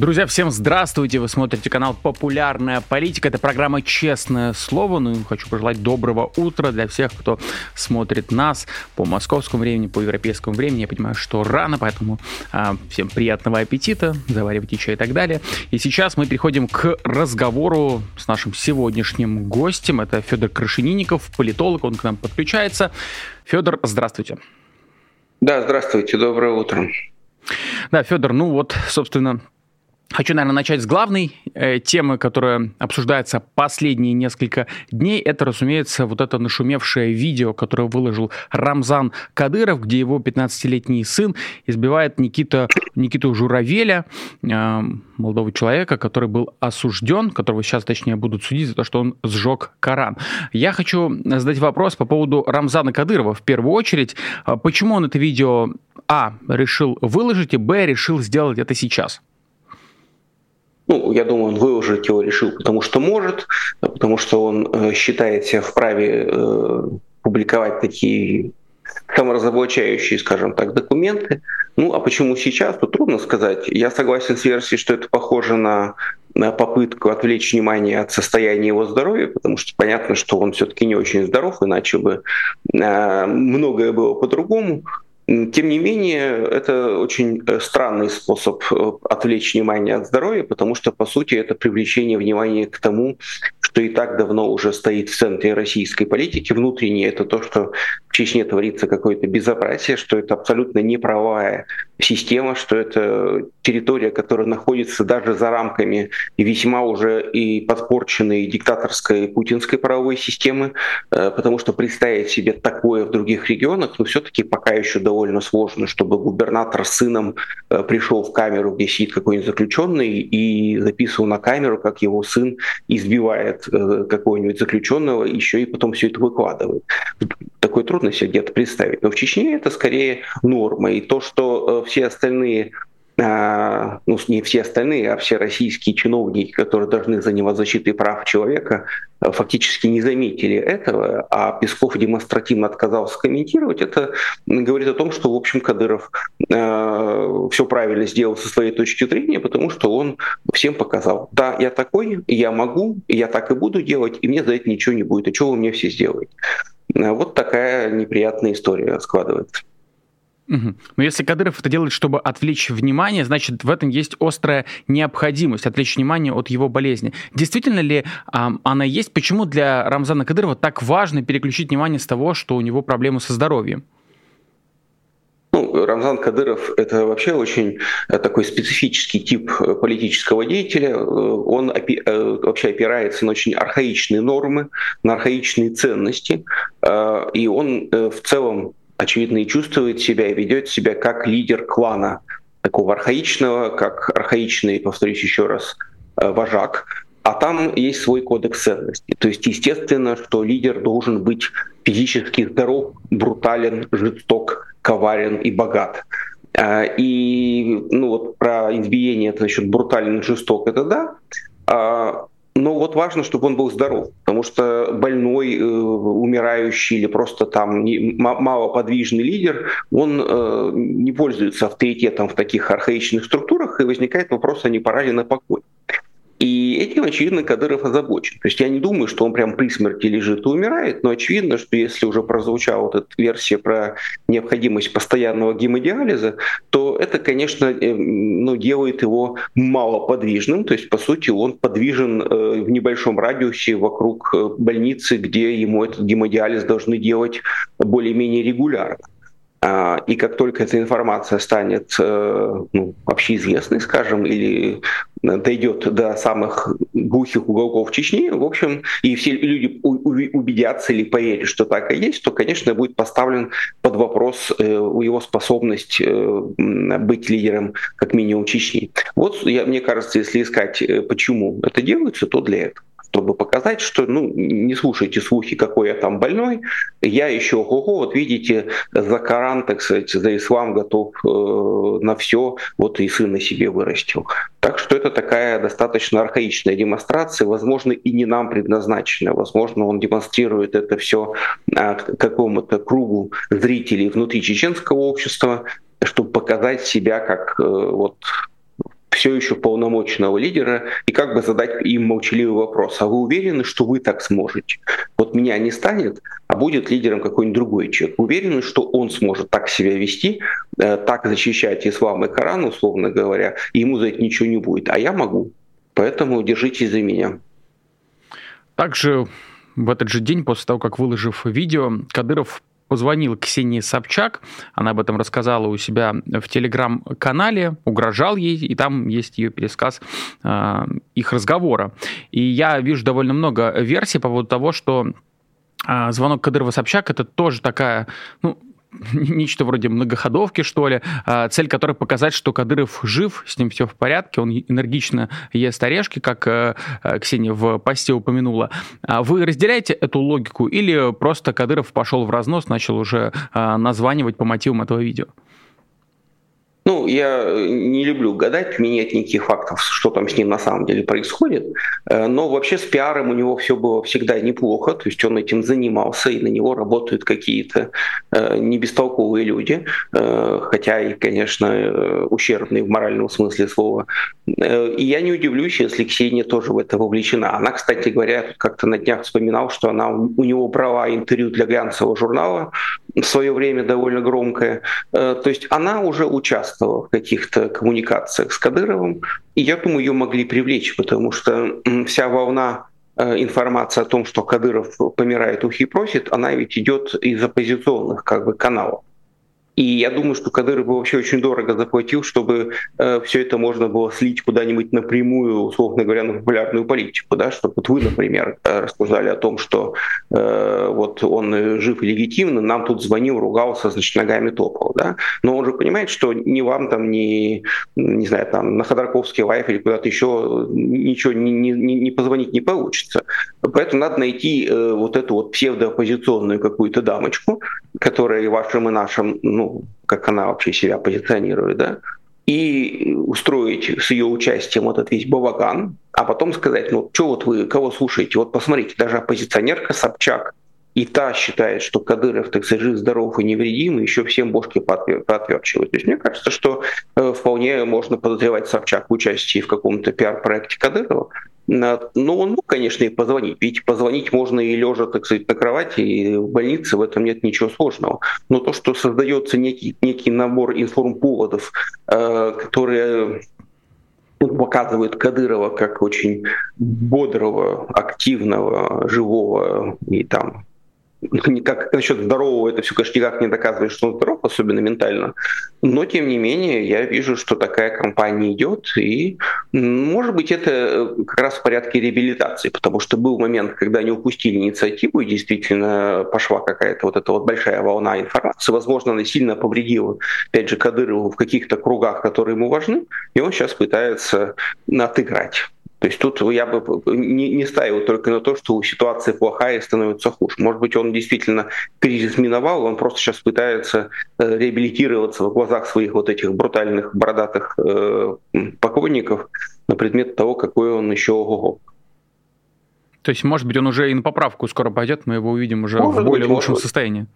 Друзья, всем здравствуйте! Вы смотрите канал «Популярная политика». Это программа «Честное слово». Ну и хочу пожелать доброго утра для всех, кто смотрит нас по московскому времени, по европейскому времени. Я понимаю, что рано, поэтому а, всем приятного аппетита, заваривайте чай и так далее. И сейчас мы переходим к разговору с нашим сегодняшним гостем. Это Федор Крашенинников, политолог, он к нам подключается. Федор, здравствуйте. Да, здравствуйте, доброе утро. Да, Федор, ну вот, собственно, Хочу, наверное, начать с главной э, темы, которая обсуждается последние несколько дней. Это, разумеется, вот это нашумевшее видео, которое выложил Рамзан Кадыров, где его 15-летний сын избивает Никита, Никиту Журавеля, э, молодого человека, который был осужден, которого сейчас, точнее, будут судить за то, что он сжег Коран. Я хочу задать вопрос по поводу Рамзана Кадырова в первую очередь. А почему он это видео, а, решил выложить, и, б, решил сделать это сейчас? Ну, я думаю, он выложить его решил, потому что может, потому что он э, считает себя вправе э, публиковать такие саморазоблачающие, скажем так, документы. Ну, а почему сейчас, то трудно сказать. Я согласен с версией, что это похоже на, на попытку отвлечь внимание от состояния его здоровья, потому что понятно, что он все-таки не очень здоров, иначе бы э, многое было по-другому. Тем не менее, это очень э, странный способ э, отвлечь внимание от здоровья, потому что, по сути, это привлечение внимания к тому, что и так давно уже стоит в центре российской политики. Внутреннее это то, что в Чечне творится какое-то безобразие, что это абсолютно неправая система, что это территория, которая находится даже за рамками весьма уже и подпорченной диктаторской путинской правовой системы, э, потому что представить себе такое в других регионах, ну, все-таки пока еще довольно сложно, чтобы губернатор с сыном э, пришел в камеру, где сидит какой-нибудь заключенный, и записывал на камеру, как его сын избивает э, какого-нибудь заключенного, еще и потом все это выкладывает. Такое трудно себе где-то представить. Но в Чечне это скорее норма. И то, что все остальные а, ну, не все остальные, а все российские чиновники, которые должны заниматься защитой прав человека, фактически не заметили этого, а Песков демонстративно отказался комментировать, это говорит о том, что, в общем, Кадыров э, все правильно сделал со своей точки зрения, потому что он всем показал, да, я такой, я могу, я так и буду делать, и мне за это ничего не будет, а что вы мне все сделаете? Вот такая неприятная история складывается. Угу. Но если Кадыров это делает, чтобы отвлечь внимание, значит, в этом есть острая необходимость отвлечь внимание от его болезни. Действительно ли а, она есть? Почему для Рамзана Кадырова так важно переключить внимание с того, что у него проблемы со здоровьем? Ну, Рамзан Кадыров — это вообще очень э, такой специфический тип э, политического деятеля. Э, он вообще опирается на очень архаичные нормы, на архаичные ценности. И он в целом очевидно, и чувствует себя, и ведет себя как лидер клана, такого архаичного, как архаичный, повторюсь еще раз, э, вожак. А там есть свой кодекс ценностей. То есть, естественно, что лидер должен быть физически здоров, брутален, жесток, коварен и богат. Э, и ну вот про избиение это насчет брутален, жесток, это да. Но вот важно, чтобы он был здоров, потому что больной, э, умирающий или просто там не, малоподвижный лидер, он э, не пользуется авторитетом в таких архаичных структурах, и возникает вопрос, а не пора ли на покой. И этим, очевидно, Кадыров озабочен. То есть я не думаю, что он прям при смерти лежит и умирает, но очевидно, что если уже прозвучала вот эта версия про необходимость постоянного гемодиализа, то это, конечно, э, ну, делает его малоподвижным. То есть, по сути, он подвижен э, в небольшом радиусе вокруг э, больницы, где ему этот гемодиализ должны делать более-менее регулярно. А, и как только эта информация станет ну, общеизвестной, скажем, или дойдет до самых глухих уголков Чечни, в общем, и все люди убедятся или поверят, что так и есть, то, конечно, будет поставлен под вопрос э, его способность э, быть лидером как минимум Чечни. Вот, я, мне кажется, если искать, э, почему это делается, то для этого. Чтобы показать, что ну, не слушайте слухи, какой я там больной, я еще, ого, вот видите, за Коран, так сказать, за ислам готов э, на все, вот и сына себе вырастил. Так что это такая достаточно архаичная демонстрация, возможно, и не нам предназначенная. Возможно, он демонстрирует это все э, какому-то кругу зрителей внутри чеченского общества, чтобы показать себя как э, вот все еще полномочного лидера и как бы задать им молчаливый вопрос. А вы уверены, что вы так сможете? Вот меня не станет, а будет лидером какой-нибудь другой человек. Уверены, что он сможет так себя вести, э, так защищать ислам и Коран, условно говоря, и ему за это ничего не будет. А я могу. Поэтому держитесь за меня. Также в этот же день, после того, как выложив видео, Кадыров позвонил Ксении Собчак, она об этом рассказала у себя в телеграм-канале, угрожал ей, и там есть ее пересказ э, их разговора. И я вижу довольно много версий по поводу того, что э, звонок Кадырова Собчак это тоже такая, ну, нечто вроде многоходовки, что ли, а, цель которой показать, что Кадыров жив, с ним все в порядке, он энергично ест орешки, как э, э, Ксения в посте упомянула. А вы разделяете эту логику или просто Кадыров пошел в разнос, начал уже а, названивать по мотивам этого видео? Ну, я э, не люблю гадать, у меня никаких фактов, что там с ним на самом деле происходит. Э, но вообще с пиаром у него все было всегда неплохо, то есть он этим занимался, и на него работают какие-то э, не бестолковые люди, хотя и, конечно, ущербные в моральном смысле слова. И я не удивлюсь, если Ксения тоже в это вовлечена. Она, кстати говоря, как-то на днях вспоминал, что она у него брала интервью для глянцевого журнала в свое время довольно громкое. То есть она уже участвует участвовала в каких-то коммуникациях с Кадыровым, и я думаю, ее могли привлечь, потому что вся волна э, информации о том, что Кадыров помирает, ухи просит, она ведь идет из оппозиционных как бы каналов. И я думаю, что Кадыров бы вообще очень дорого заплатил, чтобы э, все это можно было слить куда-нибудь напрямую, условно говоря, на популярную политику, да, чтобы вот вы, например, э, рассуждали о том, что э, вот он жив и легитимно, нам тут звонил, ругался, значит, ногами топал, да, но он же понимает, что ни вам там, ни, не знаю, там, на Ходорковский лайф или куда-то еще ничего не, не, не позвонить не получится. Поэтому надо найти э, вот эту вот псевдооппозиционную какую-то дамочку, которая и вашим, и нашим ну, как она вообще себя позиционирует, да, и устроить с ее участием вот этот весь баваган, а потом сказать, ну, что вот вы, кого слушаете? Вот посмотрите, даже оппозиционерка Собчак, и та считает, что Кадыров, так сказать, жив, здоров и невредим, и еще всем бошки поотверчивают. То есть мне кажется, что э, вполне можно подозревать Собчак в участии в каком-то пиар-проекте Кадырова, но он мог, конечно, и позвонить. Ведь позвонить можно и лежа, так сказать, на кровати, и в больнице, в этом нет ничего сложного. Но то, что создается некий, некий набор информповодов, э, которые показывают Кадырова как очень бодрого, активного, живого и там никак насчет здорового это все, конечно, никак не доказывает, что он здоров, особенно ментально. Но, тем не менее, я вижу, что такая кампания идет, и, может быть, это э, как раз в порядке реабилитации, потому что был момент, когда они упустили инициативу, и действительно пошла какая-то вот эта вот большая волна информации. Возможно, она сильно повредила, опять же, Кадырову в каких-то кругах, которые ему важны, и он сейчас пытается отыграть. То есть тут я бы не, не ставил только на то, что ситуация плохая и становится хуже. Может быть, он действительно кризис миновал, он просто сейчас пытается э, реабилитироваться в глазах своих вот этих брутальных бородатых э, покойников на предмет того, какой он еще ого То есть, может быть, он уже и на поправку скоро пойдет, мы его увидим уже может в более быть, лучшем состоянии.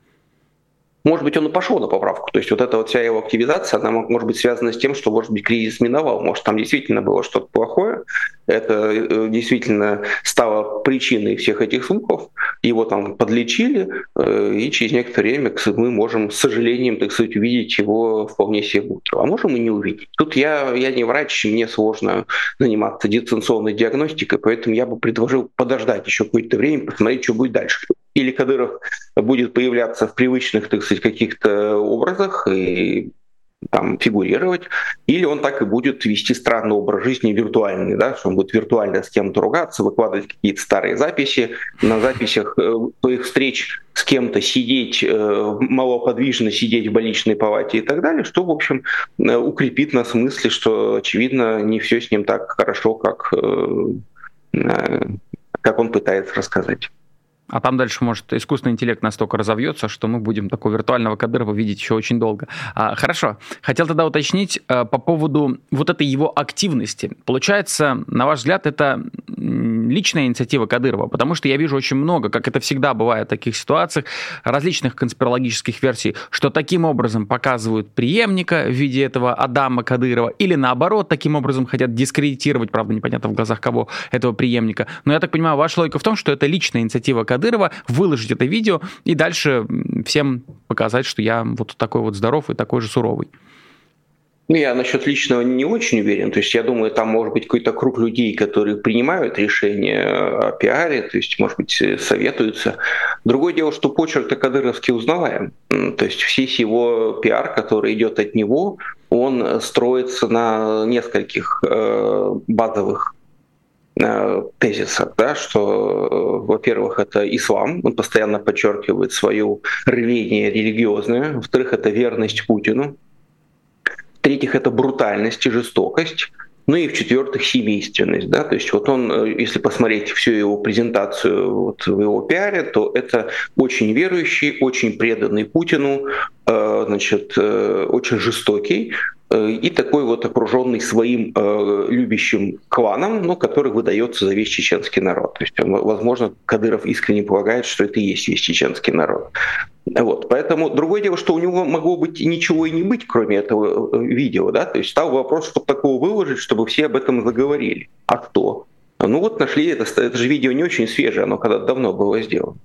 Может быть, он и пошел на поправку. То есть вот эта вот вся его активизация, она может быть связана с тем, что, может быть, кризис миновал. Может, там действительно было что-то плохое. Это э, действительно стало причиной всех этих слухов. Его там подлечили, э, и через некоторое время мы можем с сожалением, так сказать, увидеть его вполне себе утро. А можем и не увидеть. Тут я, я не врач, мне сложно заниматься дистанционной диагностикой, поэтому я бы предложил подождать еще какое-то время, посмотреть, что будет дальше или Кадыров будет появляться в привычных, так сказать, каких-то образах и там фигурировать, или он так и будет вести странный образ жизни виртуальный, да, что он будет виртуально с кем-то ругаться, выкладывать какие-то старые записи, на записях э, своих встреч с кем-то сидеть, э, малоподвижно сидеть в больничной палате и так далее, что, в общем, э, укрепит нас в мысли, что, очевидно, не все с ним так хорошо, как как он пытается рассказать. А там дальше, может, искусственный интеллект настолько разовьется, что мы будем такого виртуального Кадырова видеть еще очень долго. А, хорошо. Хотел тогда уточнить а, по поводу вот этой его активности. Получается, на ваш взгляд, это личная инициатива Кадырова? Потому что я вижу очень много, как это всегда бывает в таких ситуациях, различных конспирологических версий, что таким образом показывают преемника в виде этого Адама Кадырова, или наоборот, таким образом хотят дискредитировать, правда, непонятно в глазах кого, этого преемника. Но я так понимаю, ваша логика в том, что это личная инициатива Кадырова, Кадырова, выложить это видео и дальше всем показать, что я вот такой вот здоров и такой же суровый. Ну, я насчет личного не очень уверен. То есть я думаю, там может быть какой-то круг людей, которые принимают решения о пиаре, то есть, может быть, советуются. Другое дело, что почерк-то Кадыровский узнаваем. То есть весь его пиар, который идет от него, он строится на нескольких э, базовых Э, тезиса, да, что, э, во-первых, это ислам, он постоянно подчеркивает свою рвение религиозное, во-вторых, это верность Путину, в-третьих, это брутальность и жестокость, ну и в-четвертых, семейственность. Да? То есть вот он, э, если посмотреть всю его презентацию вот в его пиаре, то это очень верующий, очень преданный Путину, значит, очень жестокий, Э, и такой вот окруженный своим э, любящим кланом, ну, который выдается за весь чеченский народ. То есть, возможно, Кадыров искренне полагает, что это и есть весь чеченский народ. Вот. Поэтому другое дело, что у него могло быть ничего и не быть, кроме этого э, видео. Да? То есть стал вопрос, чтобы такого выложить, чтобы все об этом заговорили. А кто? Ну вот нашли, это, это же видео не очень свежее, оно когда давно было сделано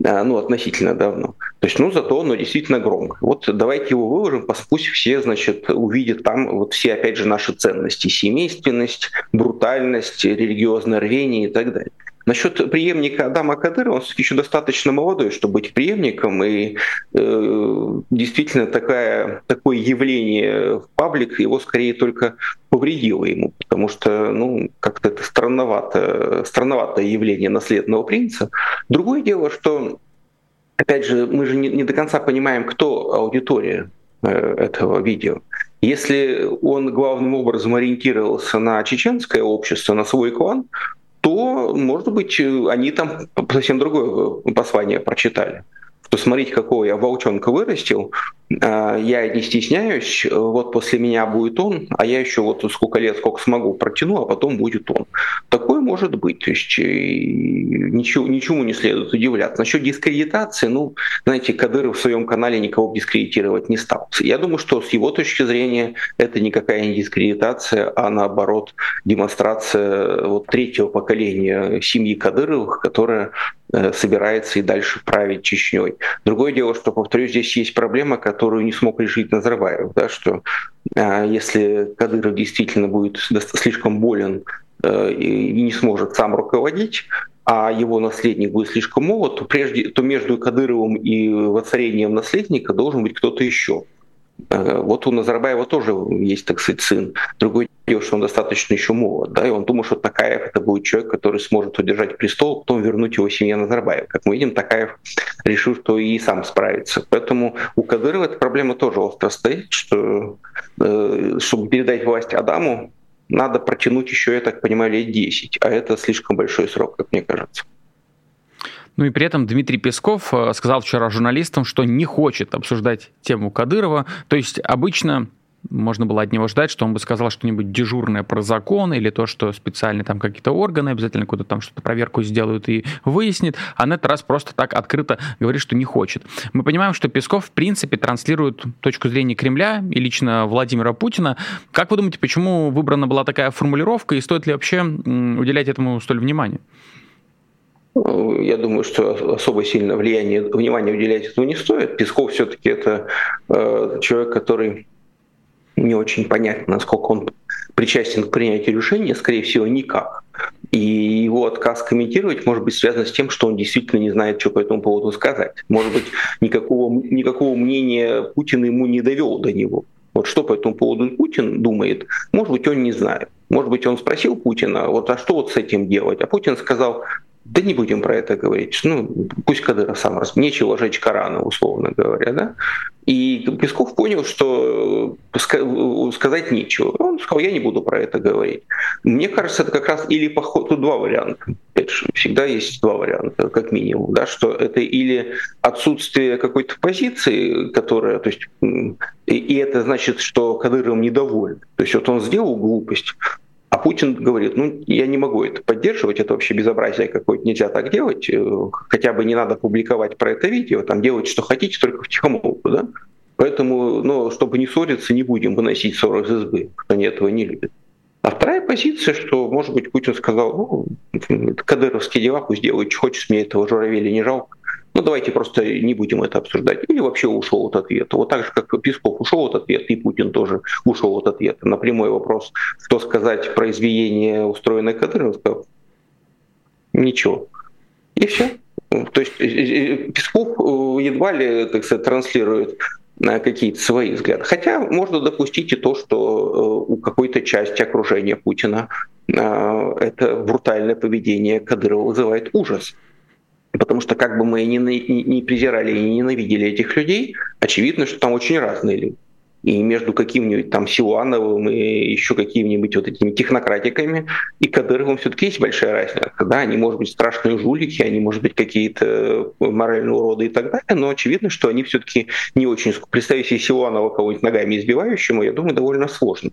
ну, относительно давно. То есть, ну, зато оно действительно громко. Вот давайте его выложим, пусть все, значит, увидят там вот все, опять же, наши ценности. Семейственность, брутальность, религиозное рвение и так далее. Насчет преемника Адама Кадырова, он еще достаточно молодой, чтобы быть преемником, и э, действительно такая, такое явление в паблик его скорее только повредило ему, потому что ну, как-то это странновато, странноватое явление наследного принца. Другое дело, что, опять же, мы же не, не до конца понимаем, кто аудитория э, этого видео. Если он главным образом ориентировался на чеченское общество, на свой клан, то, может быть, они там совсем другое послание прочитали что смотрите, какого я волчонка вырастил, а, я не стесняюсь, вот после меня будет он, а я еще вот сколько лет, сколько смогу протяну, а потом будет он. Такое может быть, то есть ничего, ничему не следует удивляться. Насчет дискредитации, ну, знаете, Кадыров в своем канале никого дискредитировать не стал. Я думаю, что с его точки зрения это никакая не дискредитация, а наоборот демонстрация вот третьего поколения семьи Кадыровых, которая собирается и дальше править Чечней. Другое дело, что, повторюсь, здесь есть проблема, которую не смог решить Назарбаев, да, что а, если Кадыров действительно будет слишком болен э, и не сможет сам руководить, а его наследник будет слишком молод, то, прежде, то между Кадыровым и воцарением наследника должен быть кто-то еще. Э, вот у Назарбаева тоже есть, так сказать, сын. Другой дело, что он достаточно еще молод, да, и он думал, что Такаев это будет человек, который сможет удержать престол, потом вернуть его семье Назарбаева. Как мы видим, Такаев решил, что и сам справится. Поэтому у Кадырова эта проблема тоже остро стоит, что э, чтобы передать власть Адаму, надо протянуть еще, я так понимаю, лет 10, а это слишком большой срок, как мне кажется. Ну и при этом Дмитрий Песков э, сказал вчера журналистам, что не хочет обсуждать тему Кадырова. То есть обычно можно было от него ждать, что он бы сказал что-нибудь дежурное про закон или то, что специальные там какие-то органы обязательно куда-то там что-то проверку сделают и выяснит, а на этот раз просто так открыто говорит, что не хочет. Мы понимаем, что Песков в принципе транслирует точку зрения Кремля и лично Владимира Путина. Как вы думаете, почему выбрана была такая формулировка и стоит ли вообще уделять этому столь внимания? Я думаю, что особо сильно влияние, внимание уделять этому не стоит. Песков все-таки это э, человек, который не очень понятно, насколько он причастен к принятию решения, скорее всего, никак. И его отказ комментировать может быть связан с тем, что он действительно не знает, что по этому поводу сказать. Может быть, никакого, никакого мнения Путин ему не довел до него. Вот что по этому поводу Путин думает, может быть, он не знает. Может быть, он спросил Путина, вот а что вот с этим делать? А Путин сказал, да не будем про это говорить. Ну, пусть Кадыров сам раз. Нечего жечь Корана, условно говоря, да? И Песков понял, что сказать нечего. Он сказал, я не буду про это говорить. Мне кажется, это как раз или поход, тут два варианта. Всегда есть два варианта, как минимум, да, что это или отсутствие какой-то позиции, которая, то есть, и это значит, что Кадыров недоволен. То есть вот он сделал глупость, Путин говорит, ну, я не могу это поддерживать, это вообще безобразие какое-то, нельзя так делать, э, хотя бы не надо публиковать про это видео, там делать, что хотите, только в тихомолку, да? Поэтому, ну, чтобы не ссориться, не будем выносить ссоры из избы, они этого не любят. А вторая позиция, что, может быть, Путин сказал, ну, кадыровские дела пусть делают, что хочет, мне этого журавеля не жалко. Ну, давайте просто не будем это обсуждать. Или вообще ушел от ответа. Вот так же, как Песков ушел от ответа, и Путин тоже ушел от ответа. На прямой вопрос, что сказать про избиение, устроенное Кадыровым, сказал, ничего. И все. То есть э, э, Песков э, едва ли, так сказать, транслирует какие-то свои взгляды. Хотя можно допустить и то, что у какой-то части окружения Путина это брутальное поведение Кадырова вызывает ужас. Потому что как бы мы ни, ни, ни презирали и ненавидели этих людей, очевидно, что там очень разные люди. И между каким-нибудь там Силуановым и еще какими-нибудь вот этими технократиками и Кадыровым все-таки есть большая разница. Да, они, может быть, страшные жулики, они, может быть, какие-то моральные уроды и так далее, но очевидно, что они все-таки не очень... Представить себе Силуанова кого-нибудь ногами избивающему, я думаю, довольно сложно.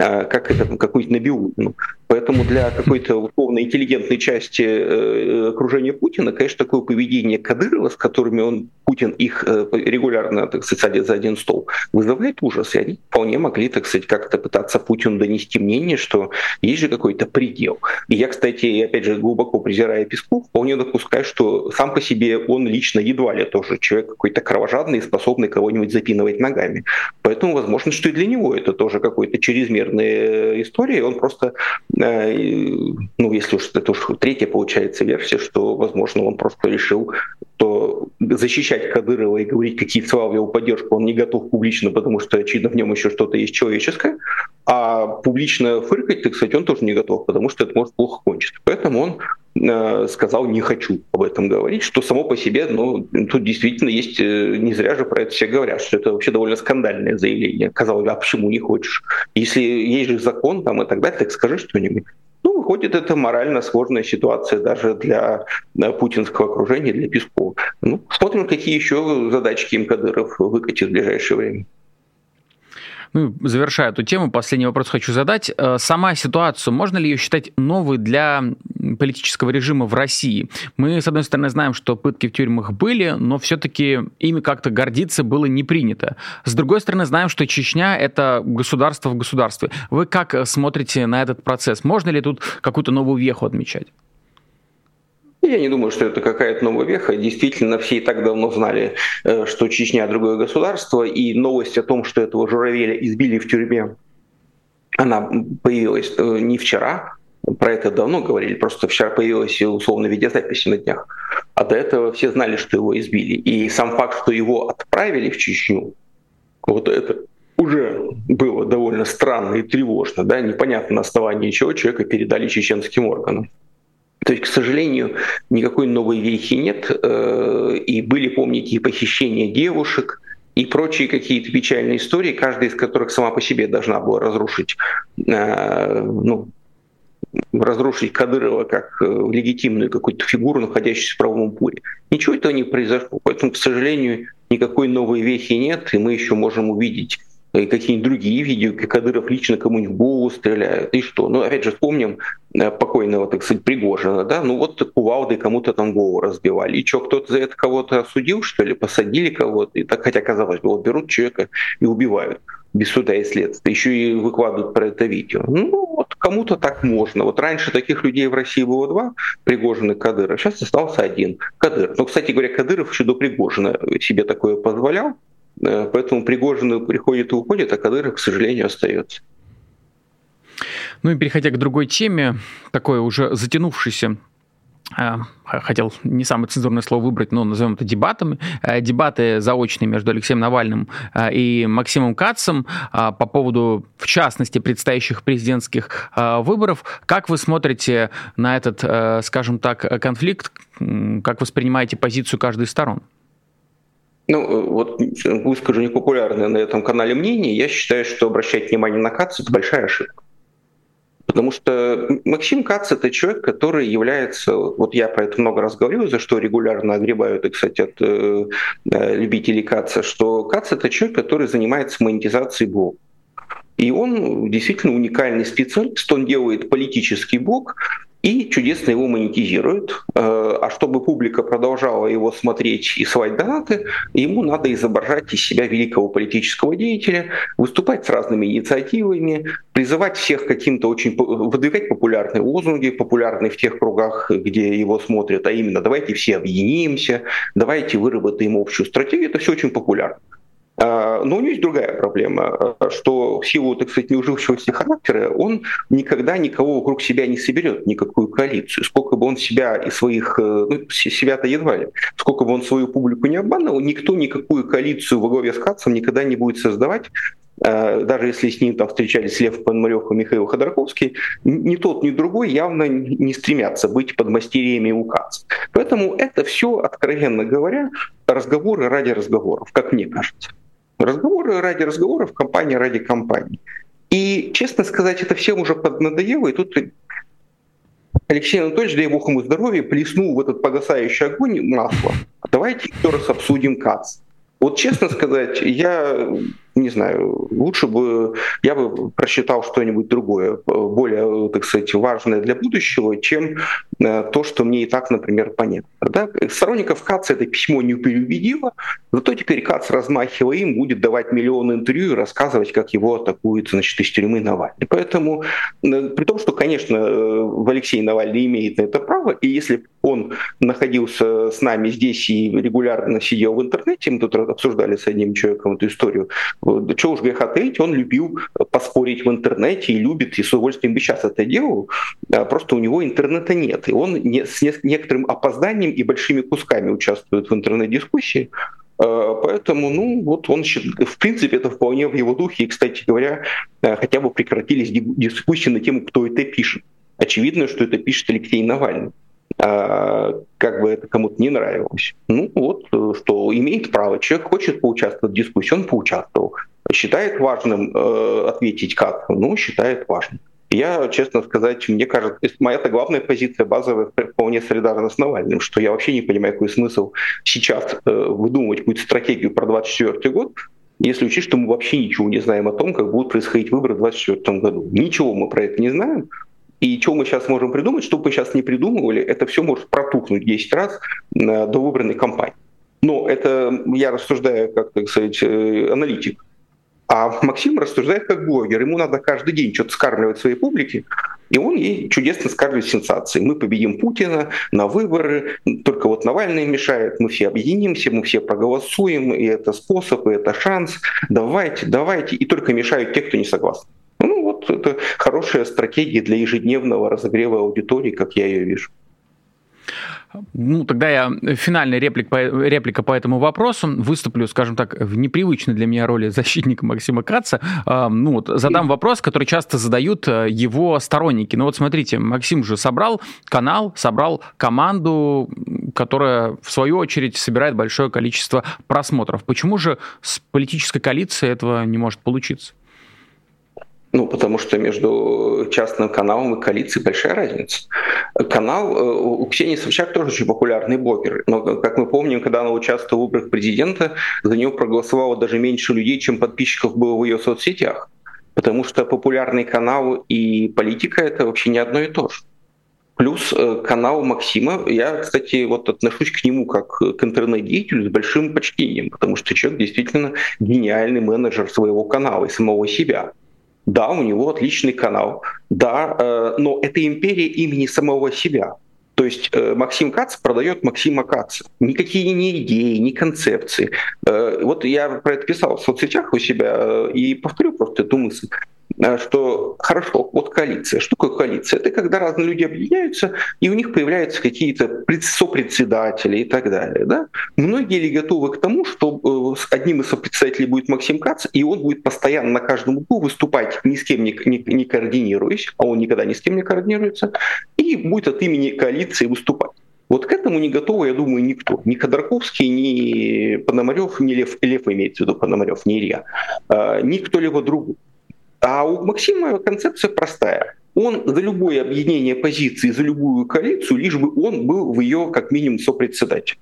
А, как это, какую-то набиулину. Поэтому для какой-то условно интеллигентной части э, окружения Путина, конечно, такое поведение Кадырова, с которыми он, Путин их э, регулярно, так сказать, садит за один стол, вызывает ужас. И они вполне могли, так сказать, как-то пытаться Путину донести мнение, что есть же какой-то предел. И я, кстати, опять же, глубоко презирая Песков, вполне допускаю, что сам по себе он лично едва ли тоже человек какой-то кровожадный, способный кого-нибудь запинывать ногами. Поэтому возможно, что и для него это тоже какой-то чрезмерный двумерные истории, он просто, э, ну, если уж это уж третья получается версия, что, возможно, он просто решил, что защищать Кадырова и говорить какие-то слова в его поддержку он не готов публично, потому что, очевидно, в нем еще что-то есть человеческое, а публично фыркать, так сказать, он тоже не готов, потому что это может плохо кончиться. Поэтому он э, сказал не хочу об этом говорить, что само по себе, ну, тут действительно есть, э, не зря же про это все говорят, что это вообще довольно скандальное заявление. Казалось бы, а почему не хочешь? Если есть же закон там и так далее, так скажи что-нибудь. Выходит, это морально сложная ситуация даже для путинского окружения, для Пескова. Ну, смотрим, какие еще задачки им Кадыров выкатит в ближайшее время. Ну, завершая эту тему, последний вопрос хочу задать. Э, сама ситуацию, можно ли ее считать новой для политического режима в России? Мы, с одной стороны, знаем, что пытки в тюрьмах были, но все-таки ими как-то гордиться было не принято. С другой стороны, знаем, что Чечня — это государство в государстве. Вы как смотрите на этот процесс? Можно ли тут какую-то новую веху отмечать? Я не думаю, что это какая-то новая веха. Действительно, все и так давно знали, э, что Чечня другое государство, и новость о том, что этого журавеля избили в тюрьме, она появилась э, не вчера, про это давно говорили, просто вчера появилась условно видеозаписи на днях. А до этого все знали, что его избили. И сам факт, что его отправили в Чечню, вот это уже было довольно странно и тревожно, да, непонятно на основании чего человека передали чеченским органам. То есть, к сожалению, никакой новой вехи нет. Э, и были, помните, и похищения девушек, и прочие какие-то печальные истории, каждая из которых сама по себе должна была разрушить, э, ну, разрушить Кадырова как э, легитимную какую-то фигуру, находящуюся в правом поле. Ничего этого не произошло. Поэтому, к сожалению, никакой новой вехи нет, и мы еще можем увидеть и какие-нибудь другие видео, как Кадыров лично кому-нибудь в голову стреляет, и что? Ну, опять же, вспомним э, покойного, так сказать, Пригожина, да, ну вот кувалды кому-то там голову разбивали, и что, кто-то за это кого-то осудил, что ли, посадили кого-то, и так, хотя, казалось бы, вот берут человека и убивают без суда и следствия, еще и выкладывают про это видео. Ну, вот кому-то так можно. Вот раньше таких людей в России было два, Пригожин и Кадыров, сейчас остался один, Кадыров. Но, кстати говоря, Кадыров еще до Пригожина себе такое позволял, Э, поэтому Пригожин приходит и уходит, а Кадыров, к сожалению, остается. Ну и переходя к другой теме, такой уже затянувшийся э, хотел не самое цензурное слово выбрать, но назовем это дебатами. Э, дебаты заочные между Алексеем Навальным и Максимом Кацем по поводу, в частности, предстоящих президентских выборов. Как вы смотрите на этот, скажем так, конфликт? Как воспринимаете позицию каждой из сторон? Ну, вот выскажу непопулярное на этом канале мнение. Я считаю, что обращать внимание на КАЦ – это большая ошибка. Потому что Максим Кац — это человек, который является, вот я про это много раз говорил, за что регулярно огребают, кстати, от э, э любителей Каца, что Кац — это человек, который занимается монетизацией блога. И он действительно уникальный специалист, он делает политический блог, и чудесно его монетизирует. Э, а чтобы публика продолжала его смотреть и свать донаты, ему надо изображать из себя великого политического деятеля, выступать с разными инициативами, призывать всех каким-то очень... выдвигать популярные лозунги, популярные в тех кругах, где его смотрят, а именно «давайте все объединимся», «давайте выработаем общую стратегию». Это все очень популярно. А, но у него есть другая проблема, а, что в силу, так сказать, неуживчивости характера он никогда никого вокруг себя не соберет, никакую коалицию. Сколько бы он себя и своих, э, ну, себя-то едва ли, сколько бы он свою публику не обманывал, никто никакую коалицию во главе с Кацем никогда не будет создавать, а, даже если с ним там встречались Лев Пономарев и Михаил Ходорковский, ни тот, ни другой явно не стремятся быть подмастерьями у КАЦ. Поэтому это все, откровенно говоря, разговоры ради разговоров, как мне кажется. Разговоры ради разговоров, компания ради компании. И, честно сказать, это всем уже поднадоело, и тут Алексей Анатольевич, дай бог ему здоровья, плеснул в этот погасающий огонь масло. Давайте еще раз обсудим КАЦ. Вот честно сказать, я не знаю, лучше бы я бы просчитал что-нибудь другое, более, так сказать, важное для будущего, чем э, то, что мне и так, например, понятно. Да? Сторонников КАЦ это письмо не переубедило, зато теперь КАЦ, размахивая им, будет давать миллионы интервью и рассказывать, как его атакуют значит, из тюрьмы Навальный. Поэтому, э, при том, что, конечно, э, Алексей Навальный имеет на это право, и если он находился с нами здесь и регулярно сидел в интернете, мы тут обсуждали с одним человеком эту историю, чего уж греха таить, он любил поспорить в интернете и любит, и с удовольствием бы сейчас это делал, просто у него интернета нет, и он не, с некоторым опозданием и большими кусками участвует в интернет-дискуссии, а, Поэтому, ну, вот он, в принципе, это вполне в его духе. И, кстати говоря, а, хотя бы прекратились дискуссии на тему, кто это пишет. Очевидно, что это пишет Алексей Навальный. А, как бы это кому-то не нравилось. Ну вот, э, что имеет право, человек хочет поучаствовать в дискуссии, он поучаствовал. Считает важным э, ответить как? Ну, считает важным. Я, честно сказать, мне кажется, моя-то главная позиция базовая вполне солидарна с Навальным, что я вообще не понимаю, какой смысл сейчас э, выдумывать какую-то стратегию про 2024 год, если учесть, что мы вообще ничего не знаем о том, как будут происходить выборы в 2024 году. Ничего мы про это не знаем. И что мы сейчас можем придумать, что бы сейчас не придумывали, это все может протухнуть 10 раз до выбранной кампании. Но это я рассуждаю как, так сказать, э, аналитик. А Максим рассуждает как блогер. Ему надо каждый день что-то скармливать своей публике, и он ей чудесно скармливает сенсации. Мы победим Путина на выборы, только вот Навальный мешает, мы все объединимся, мы все проголосуем, и это способ, и это шанс. Давайте, давайте. И только мешают те, кто не согласен вот это хорошая стратегия для ежедневного разогрева аудитории, как я ее вижу. Ну, тогда я финальная реплика, реплика по этому вопросу. Выступлю, скажем так, в непривычной для меня роли защитника Максима Каца. Ну, вот, задам вопрос, который часто задают э, его сторонники. Ну вот смотрите, Максим же собрал канал, собрал команду, которая, в свою очередь, собирает большое количество просмотров. Почему же с политической коалицией этого не может получиться? Ну, потому что между частным каналом и коалицией большая разница. Канал, э, у Ксении Собчак тоже очень популярный блогер, но, как мы помним, когда она участвовала в выборах президента, за нее проголосовало даже меньше людей, чем подписчиков было в ее соцсетях. Потому что популярный канал и политика — это вообще не одно и то же. Плюс э, канал Максима, я, кстати, вот отношусь к нему как к интернет-деятелю с большим почтением, потому что человек действительно гениальный менеджер своего канала и самого себя. Да, у него отличный канал, да, э, но это империя имени самого себя. То есть э, Максим Кац продает Максима Каца. Никакие ни идеи, ни концепции. Э, вот я про это писал в соцсетях у себя э, и повторю просто эту мысль. Э, что хорошо, вот коалиция. Что такое коалиция? Это когда разные люди объединяются, и у них появляются какие-то сопредседатели и так далее. Да? Многие ли готовы к тому, что э, одним из сопредседателей будет Максим Кац, и он будет постоянно на каждом углу выступать, ни с кем не, не, не координируясь, а он никогда ни с кем не координируется, и будет от имени коалиции выступать. Вот к этому не готовы, я думаю, никто. Ни Ходорковский, ни Пономарев, ни Лев, Лев имеется в виду Пономарев, не Илья, э, ни кто-либо другой. А у Максима концепция простая. Он за любое объединение позиций, за любую коалицию, лишь бы он был в ее как минимум сопредседателем.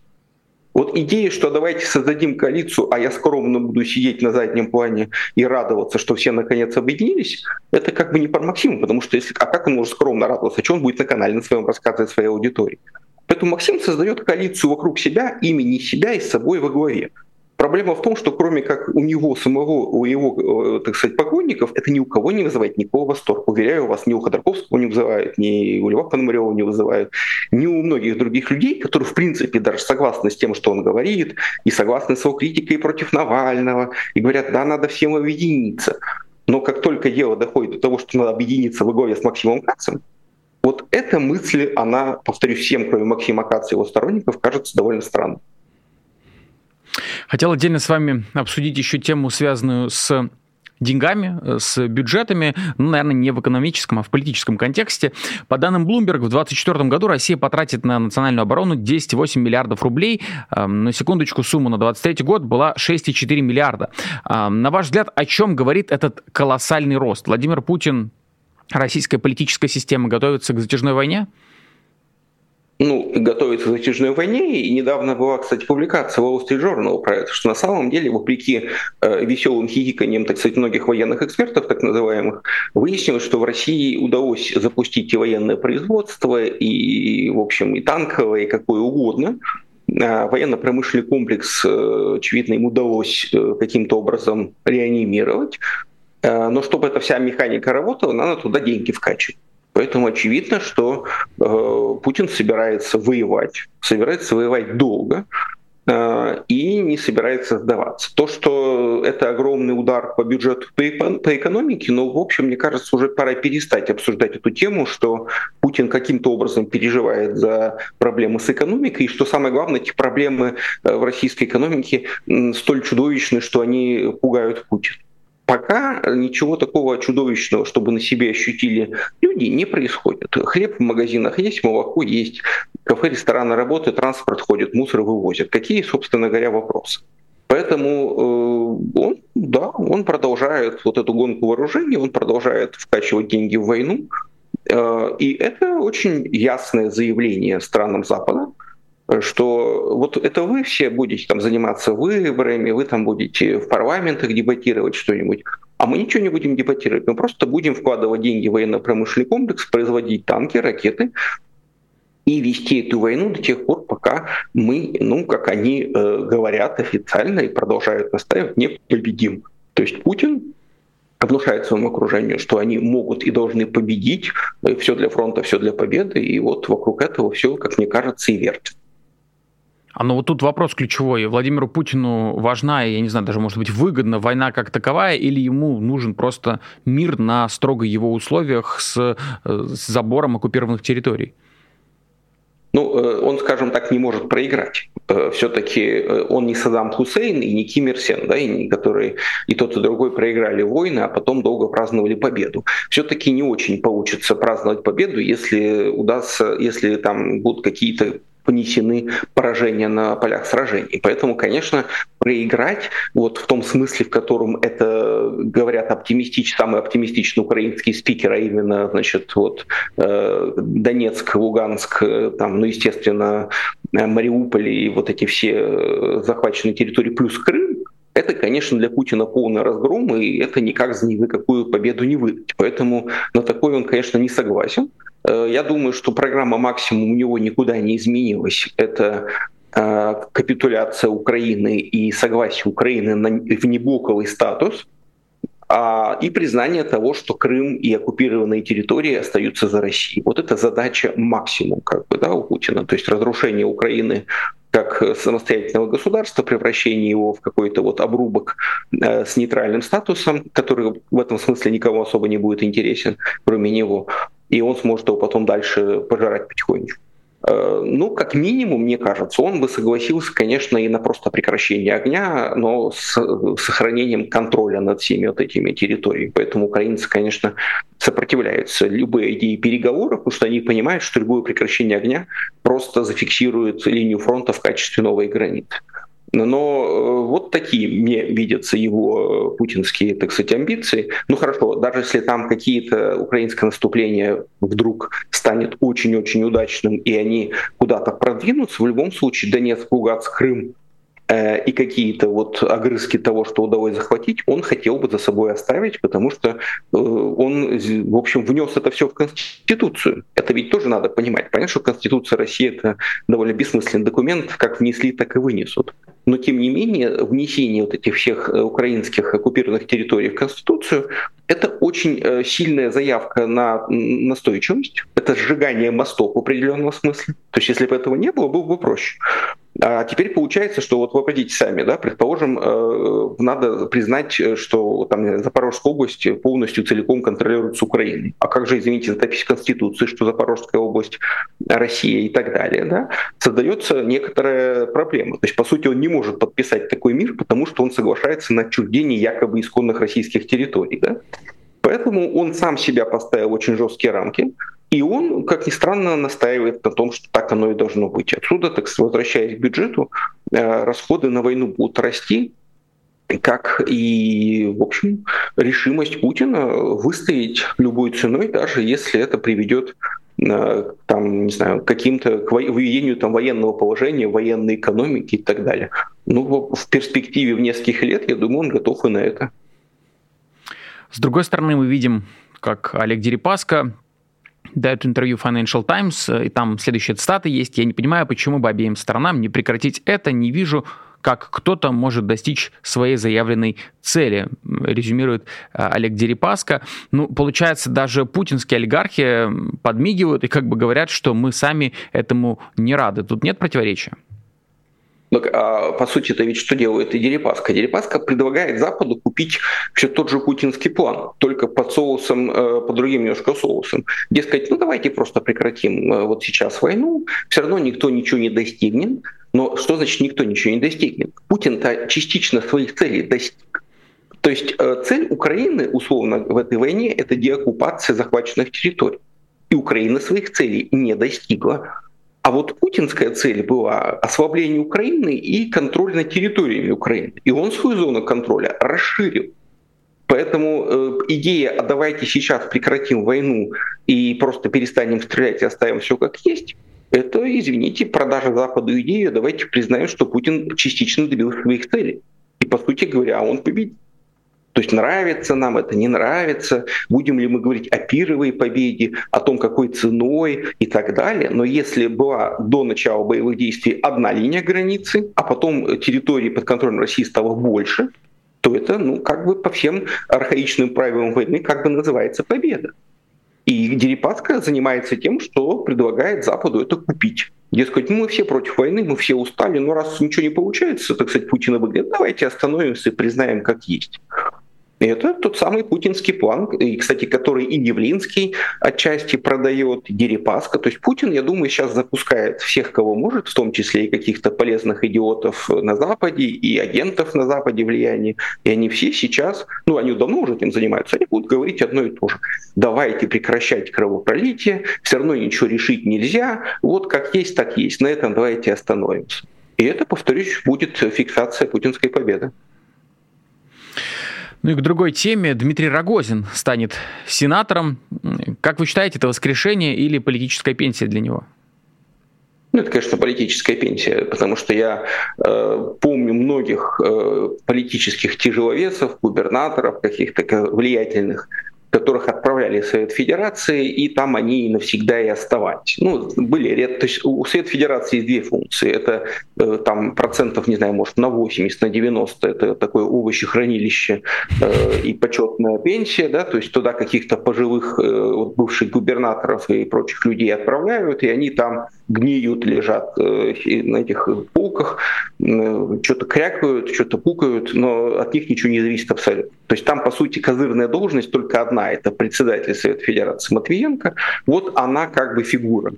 Вот идея, что давайте создадим коалицию, а я скромно буду сидеть на заднем плане и радоваться, что все наконец объединились, это как бы не про Максима, потому что если, а как он может скромно радоваться, что он будет на канале на своем рассказывать своей аудитории? Поэтому Максим создает коалицию вокруг себя, имени себя и с собой во главе. Проблема в том, что кроме как у него самого, у его, э, так сказать, поклонников, это ни у кого не вызывает никакого восторга. Уверяю вас, ни у Ходорковского не вызывает, ни у Льва Пономарева не вызывает, ни у многих других людей, которые, в принципе, даже согласны с тем, что он говорит, и согласны с его критикой против Навального, и говорят, да, надо всем объединиться. Но как только дело доходит до того, что надо объединиться во главе с Максимом Кацем, вот эта мысль, она, повторюсь, всем, кроме Максима Каца и его сторонников, кажется довольно странной. Хотел отдельно с вами обсудить еще тему, связанную с деньгами, с бюджетами, ну, наверное, не в экономическом, а в политическом контексте. По данным Bloomberg, в 2024 году Россия потратит на национальную оборону 10,8 миллиардов рублей. Эм, на секундочку, сумма на 2023 год была 6,4 миллиарда. Эм, на ваш взгляд, о чем говорит этот колоссальный рост? Владимир Путин, российская политическая система готовится к затяжной войне? Ну, готовится к затяжной войне. И недавно была, кстати, публикация Wall Street Journal про это, что на самом деле, вопреки э, веселым хихиканиям, так сказать, многих военных экспертов, так называемых, выяснилось, что в России удалось запустить и военное производство, и, в общем, и танковое, и какое угодно. А военно-промышленный комплекс, э, очевидно, им удалось э, каким-то образом реанимировать. Э, но чтобы эта вся механика работала, надо туда деньги вкачивать. Поэтому очевидно, что э, Путин собирается воевать, собирается воевать долго э, и не собирается сдаваться. То, что это огромный удар по бюджету, по, по экономике, но, в общем, мне кажется, уже пора перестать обсуждать эту тему, что Путин каким-то образом переживает за проблемы с экономикой, и что самое главное, эти проблемы э, в российской экономике столь чудовищны, что они пугают Путина. Пока ничего такого чудовищного, чтобы на себе ощутили люди, не происходит. Хлеб в магазинах есть, молоко есть, кафе, рестораны работают, транспорт ходит, мусор вывозят. Какие, собственно говоря, вопросы? Поэтому э, он, да, он продолжает вот эту гонку вооружений, он продолжает вкачивать деньги в войну. Э, и это очень ясное заявление странам Запада, что вот это вы все будете там заниматься выборами, вы там будете в парламентах дебатировать что-нибудь, а мы ничего не будем дебатировать, мы просто будем вкладывать деньги в военно-промышленный комплекс, производить танки, ракеты и вести эту войну до тех пор, пока мы, ну, как они э, говорят официально и продолжают настаивать, не победим. То есть Путин внушает своему окружению, что они могут и должны победить, э, все для фронта, все для победы, и вот вокруг этого все, как мне кажется, и вертит. А ну вот тут вопрос ключевой. Владимиру Путину важна, я не знаю, даже может быть выгодна война как таковая, или ему нужен просто мир на строго его условиях с, э, с забором оккупированных территорий? Ну, э, он, скажем так, не может проиграть. Э, Все-таки он не Саддам Хусейн и не Ким Ир Сен, да, и которые и тот, и другой проиграли войны, а потом долго праздновали победу. Все-таки не очень получится праздновать победу, если удастся, если там будут какие-то понесены поражения на полях сражений. Поэтому, конечно, проиграть вот в том смысле, в котором это говорят оптимистич, самый оптимистичный украинский спикер, а именно, значит, вот э, Донецк, Луганск, э, там, ну, естественно, э, Мариуполь и вот эти все э, захваченные территории плюс Крым, это, конечно, для Путина полный разгром, и это никак за никакую победу не выдать. Поэтому на такой он, конечно, не согласен. Э, я думаю, что программа «Максимум» у него никуда не изменилась. Это э, капитуляция Украины и согласие Украины на внеблоковый статус а, и признание того, что Крым и оккупированные территории остаются за Россией. Вот это задача максимум как бы, да, у Путина. То есть разрушение Украины как самостоятельного государства, превращение его в какой-то вот обрубок э, с нейтральным статусом, который в этом смысле никому особо не будет интересен, кроме него и он сможет его потом дальше пожирать потихонечку. Э, ну, как минимум, мне кажется, он бы согласился, конечно, и на просто прекращение огня, но с сохранением контроля над всеми вот этими территориями. Поэтому украинцы, конечно, сопротивляются любой идее переговоров, потому что они понимают, что любое прекращение огня просто зафиксирует линию фронта в качестве новой границы. Но э, вот такие мне видятся его путинские, так сказать, амбиции. Ну хорошо, даже если там какие-то украинское наступление вдруг станет очень-очень удачным, и они куда-то продвинутся, в любом случае Донецк, Луганск, Крым Э, и какие-то вот огрызки того, что удалось захватить, он хотел бы за собой оставить, потому что э, он, в общем, внес это все в Конституцию. Это ведь тоже надо понимать. Понятно, что Конституция России — это довольно бессмысленный документ, как внесли, так и вынесут. Но, тем не менее, внесение вот этих всех э, украинских оккупированных территорий в Конституцию — это очень сильная заявка на настойчивость, это сжигание мостов в определенном смысле. То есть, если бы этого не было, было бы проще. А теперь получается, что вот вы пойдите сами, да, предположим, э, надо признать, что там Запорожская область полностью целиком контролируется Украиной. А как же, извините, запись Конституции, что Запорожская область Россия и так далее, да, создается некоторая проблема. То есть, по сути, он не может подписать такой мир, потому что он соглашается на отчуждение якобы исконных российских территорий, да. Поэтому он сам себя поставил очень жесткие рамки, и он, как ни странно, настаивает на том, что так оно и должно быть. Отсюда, так возвращаясь к бюджету, э, расходы на войну будут расти, как и, в общем, решимость Путина выстоять любой ценой, даже если это приведет э, там, не знаю, каким-то к выведению там военного положения, военной экономики и так далее. Ну, в перспективе в нескольких лет, я думаю, он готов и на это. С другой стороны, мы видим, как Олег Дерипаска дает интервью Financial Times, э, и там следующие цитаты есть. «Я не понимаю, почему бы обеим сторонам не прекратить это, не вижу, как кто-то может достичь своей заявленной цели, резюмирует э, Олег Дерипаска. Ну, получается, даже путинские олигархи подмигивают и как бы говорят, что мы сами этому не рады. Тут нет противоречия? Но, а, по сути, это ведь что делает и Дерипаска? Дерипаска предлагает Западу купить все тот же путинский план, только под соусом, э, под другим немножко соусом. Дескать, ну давайте просто прекратим э, вот сейчас войну, все равно никто ничего не достигнет. Но что значит никто ничего не достигнет? Путин-то частично своих целей достиг. То есть э, цель Украины, условно, в этой войне — это деоккупация захваченных территорий. И Украина своих целей не достигла. А вот путинская цель была ослабление Украины и контроль над территориями Украины. И он свою зону контроля расширил. Поэтому э, идея «а давайте сейчас прекратим войну и просто перестанем стрелять и оставим все как есть», это, извините, продажа Западу идеи, давайте признаем, что Путин частично добился своих целей. И, по сути говоря, он победил. То есть нравится нам это, не нравится, будем ли мы говорить о пировой победе, о том, какой ценой и так далее. Но если была до начала боевых действий одна линия границы, а потом территории под контролем России стало больше, то это, ну, как бы по всем архаичным правилам войны, как бы называется победа. И Дерипаска занимается тем, что предлагает Западу это купить. Дескать, мы все против войны, мы все устали, но раз ничего не получается, так сказать, Путина выглядит, давайте остановимся и признаем, как есть. Это тот самый путинский план, и, кстати, который и Явлинский отчасти продает, и Дерипаска. То есть Путин, я думаю, сейчас запускает всех, кого может, в том числе и каких-то полезных идиотов на Западе, и агентов на Западе влияния. И они все сейчас, ну, они давно уже этим занимаются, они будут говорить одно и то же. Давайте прекращать кровопролитие, все равно ничего решить нельзя, вот как есть, так есть, на этом давайте остановимся. И это, повторюсь, будет фиксация путинской победы. Ну и к другой теме. Дмитрий Рогозин станет сенатором. Как вы считаете, это воскрешение или политическая пенсия для него? Ну, это, конечно, политическая пенсия, потому что я э, помню многих э, политических тяжеловесов, губернаторов, каких-то влиятельных которых отправляли в Совет Федерации, и там они навсегда и оставались. Ну, были ряд, то есть у Совет Федерации есть две функции. Это э, там процентов, не знаю, может, на 80, на 90, это такое овощехранилище э, и почетная пенсия, да, то есть туда каких-то пожилых э, вот, бывших губернаторов и прочих людей отправляют, и они там гниют, лежат э, на этих полках, э, что-то крякают, что-то пукают, но от них ничего не зависит абсолютно. То есть там, по сути, козырная должность только одна, это председатель Совета Федерации Матвиенко, вот она как бы фигура.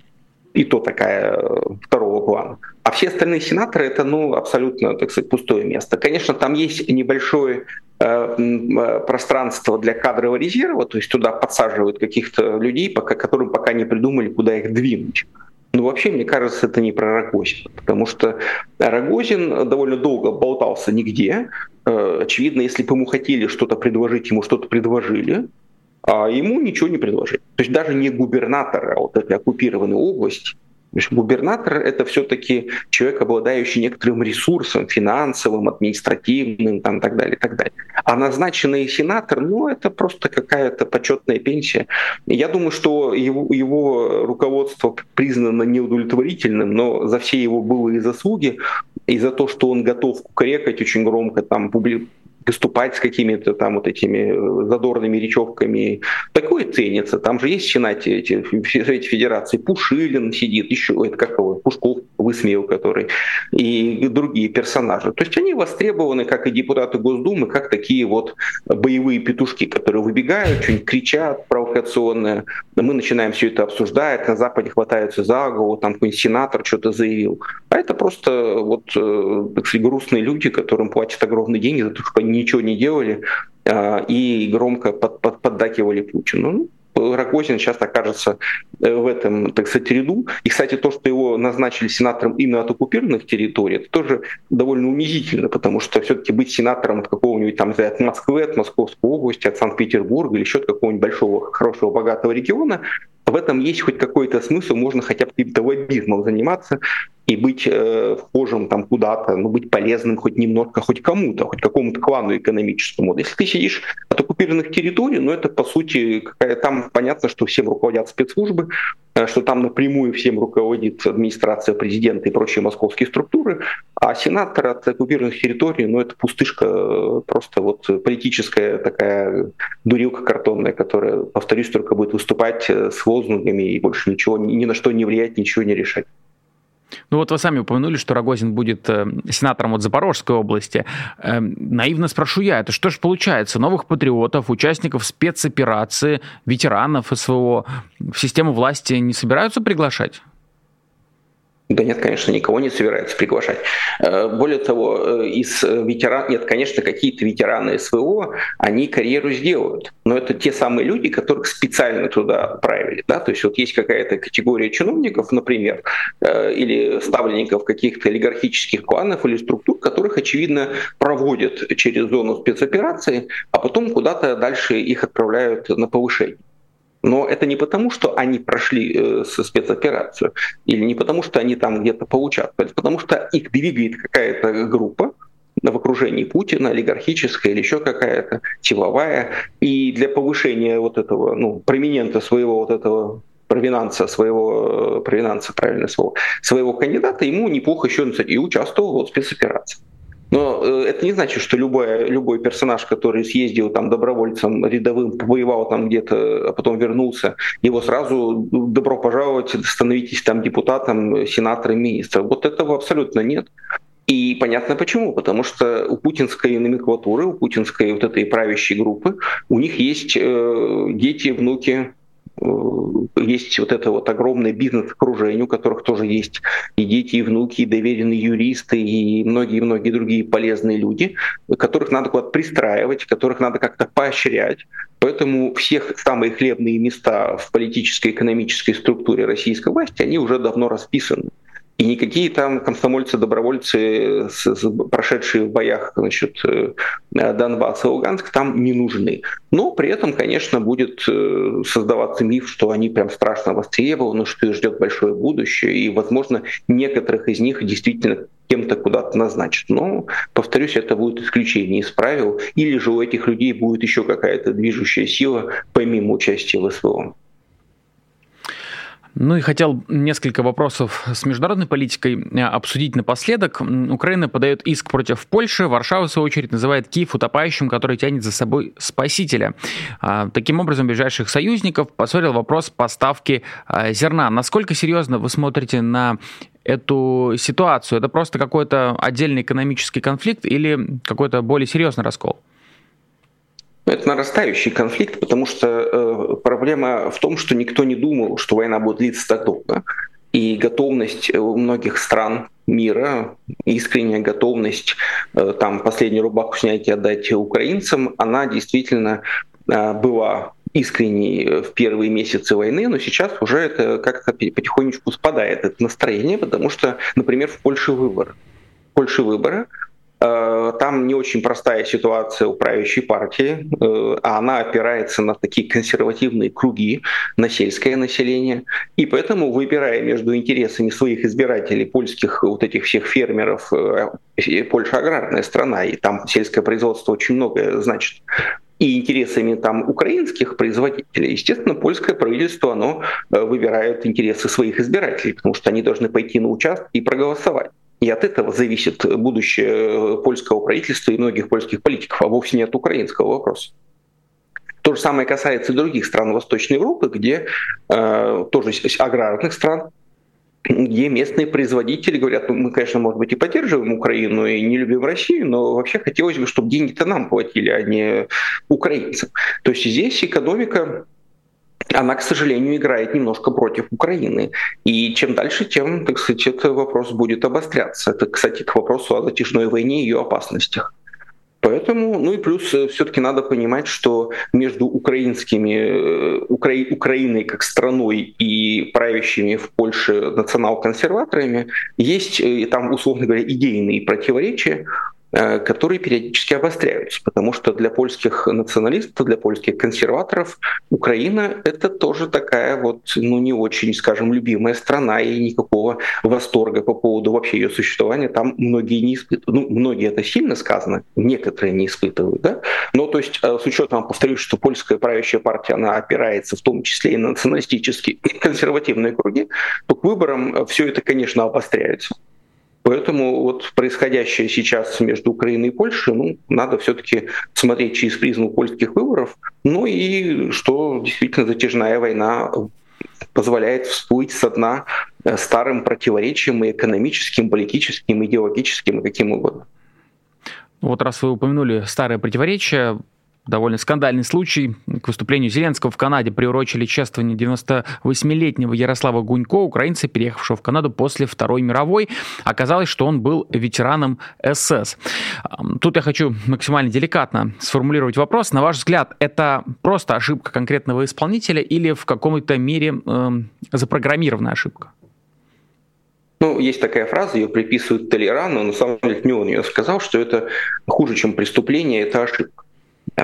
и то такая э, второго плана. А все остальные сенаторы это ну, абсолютно, так сказать, пустое место. Конечно, там есть небольшое э, э, пространство для кадрового резерва, то есть туда подсаживают каких-то людей, пока, которым пока не придумали, куда их двинуть. Но вообще, мне кажется, это не про Рогозина, потому что Рогозин довольно долго болтался нигде. Очевидно, если бы ему хотели что-то предложить, ему что-то предложили, а ему ничего не предложили. То есть даже не губернатора вот этой оккупированной области, губернатор — это все-таки человек, обладающий некоторым ресурсом финансовым, административным, там, так далее, так далее. А назначенный сенатор, ну, это просто какая-то почетная пенсия. Я думаю, что его, его руководство признано неудовлетворительным, но за все его былые заслуги и за то, что он готов кукарекать очень громко, там, публи выступать с какими-то там вот этими э, задорными речевками. Такое ценится. Там же есть в Сенате эти, эти федерации. Пушилин сидит, еще это как его, Пушков высмеял, который, и другие персонажи. То есть они востребованы как и депутаты Госдумы, как такие вот боевые петушки, которые выбегают, что-нибудь кричат провокационное. Мы начинаем все это обсуждать, на Западе хватаются за голову, там какой-нибудь сенатор что-то заявил. А это просто вот, э, так сказать, грустные люди, которым платят огромные деньги за то, что они ничего не делали а, и громко под, под, поддакивали Путину. Ну, Рогозин сейчас окажется э, в этом, так сказать, ряду. И, кстати, то, что его назначили сенатором именно от оккупированных территорий, это тоже довольно унизительно, потому что все-таки быть сенатором от какого-нибудь там, от Москвы, от Московской области, от Санкт-Петербурга или еще от какого-нибудь большого, хорошего, богатого региона, в этом есть хоть какой-то смысл, можно хотя бы каким-то лоббизмом заниматься, и быть э, вхожим там куда-то, ну, быть полезным хоть немножко, хоть кому-то, хоть какому-то клану экономическому. Если ты сидишь от оккупированных территорий, ну, это, по сути, какая, там понятно, что всем руководят спецслужбы, что там напрямую всем руководит администрация президента и прочие московские структуры, а сенатор от оккупированных территорий, ну, это пустышка, э, просто вот политическая такая дурилка картонная, которая, повторюсь, только будет выступать э, с лозунгами и больше ничего, ни на что не влиять, ничего не решать. Ну вот вы сами упомянули, что Рогозин будет э, сенатором от Запорожской области. Э, наивно спрошу я, это что же получается? Новых патриотов, участников спецоперации, ветеранов СВО в систему власти не собираются приглашать? Да нет, конечно, никого не собирается приглашать. Э, более того, э, из ветеран, нет, конечно, какие-то ветераны СВО, они карьеру сделают, но это те самые люди, которых специально туда отправили. Да? То есть вот есть какая-то категория чиновников, например, э, или ставленников каких-то олигархических кланов или структур, которых, очевидно, проводят через зону спецоперации, а потом куда-то дальше их отправляют на повышение. Но это не потому, что они прошли э, спецоперацию, или не потому, что они там где-то поучаствовали, это потому что их двигает какая-то группа, в окружении Путина, олигархическая или еще какая-то, силовая. И для повышения вот этого, ну, проминента своего вот этого провинанса, своего, э, провинанса, правильное слово, своего кандидата, ему неплохо еще и участвовал в спецоперации. Но э, это не значит, что любой, любой персонаж, который съездил там добровольцем рядовым, воевал там где-то, а потом вернулся, его сразу добро пожаловать, становитесь там депутатом, сенатором, министром. Вот этого абсолютно нет. И понятно почему. Потому что у путинской номенклатуры, у путинской вот этой правящей группы, у них есть э, дети, внуки, есть вот это вот огромное бизнес-окружение, у которых тоже есть и дети, и внуки, и доверенные юристы, и многие-многие другие полезные люди, которых надо куда-то пристраивать, которых надо как-то поощрять. Поэтому всех самые хлебные места в политической, экономической структуре российской власти, они уже давно расписаны. И никакие там комсомольцы-добровольцы, прошедшие в боях значит, э, Донбасс и Луганск, там не нужны. Но при этом, конечно, будет э, создаваться миф, что они прям страшно востребованы, что их ждет большое будущее, и, возможно, некоторых из них действительно кем-то куда-то назначат. Но, повторюсь, это будет исключение из правил, или же у этих людей будет еще какая-то движущая сила, помимо участия в СВО. Ну и хотел несколько вопросов с международной политикой э, обсудить напоследок. Украина подает иск против Польши, Варшава, в свою очередь, называет Киев утопающим, который тянет за собой спасителя. А, таким образом, ближайших союзников поссорил вопрос поставки а, зерна. Насколько серьезно вы смотрите на эту ситуацию? Это просто какой-то отдельный экономический конфликт или какой-то более серьезный раскол? Это нарастающий конфликт, потому что э, проблема в том, что никто не думал, что война будет длиться так долго. и готовность у многих стран мира, искренняя готовность там последнюю рубаху снять и отдать украинцам, она действительно была искренней в первые месяцы войны, но сейчас уже это как-то потихонечку спадает, это настроение, потому что, например, в Польше выборы. В Польше выборы, Э, там не очень простая ситуация у правящей партии, э, а она опирается на такие консервативные круги, на сельское население. И поэтому, выбирая между интересами своих избирателей, польских вот этих всех фермеров, э, Польша аграрная страна, и там сельское производство очень многое значит, и интересами там украинских производителей, естественно, польское правительство, оно выбирает интересы своих избирателей, потому что они должны пойти на участок и проголосовать. И от этого зависит будущее польского правительства и многих польских политиков, а вовсе не от украинского вопроса. То же самое касается и других стран Восточной Европы, где э, тоже аграрных стран, где местные производители говорят, ну, мы, конечно, может быть, и поддерживаем Украину, и не любим Россию, но вообще хотелось бы, чтобы деньги-то нам платили, а не украинцам. То есть здесь экономика она, к сожалению, играет немножко против Украины. И чем дальше, тем, так сказать, этот вопрос будет обостряться. Это, кстати, к вопросу о затяжной войне и ее опасностях. Поэтому, ну и плюс э, все-таки надо понимать, что между украинскими, э, Укра... Украиной как страной и правящими в Польше национал-консерваторами есть э, там, условно говоря, идейные противоречия, которые периодически обостряются, потому что для польских националистов, для польских консерваторов Украина — это тоже такая вот, ну, не очень, скажем, любимая страна, и никакого восторга по поводу вообще ее существования там многие не испытывают. Ну, многие это сильно сказано, некоторые не испытывают, да? Но, то есть, э, с учетом, повторюсь, что польская правящая партия, она опирается в том числе и на националистические консервативные круги, то к выборам э, все это, конечно, обостряется. Поэтому вот происходящее сейчас между Украиной и Польшей, ну, надо все-таки смотреть через призму польских выборов. Ну и что действительно затяжная война позволяет всплыть со дна э, старым противоречием и экономическим, политическим, идеологическим и каким угодно. Вот раз вы упомянули старое противоречие, довольно скандальный случай. К выступлению Зеленского в Канаде приурочили чествование 98-летнего Ярослава Гунько, украинца, переехавшего в Канаду после Второй мировой. Оказалось, что он был ветераном СС. Тут я хочу максимально деликатно сформулировать вопрос. На ваш взгляд, это просто ошибка конкретного исполнителя или в каком-то мере э, запрограммированная ошибка? Ну, есть такая фраза, ее приписывают Толерану, но на самом деле не он ее сказал, что это хуже, чем преступление, это ошибка.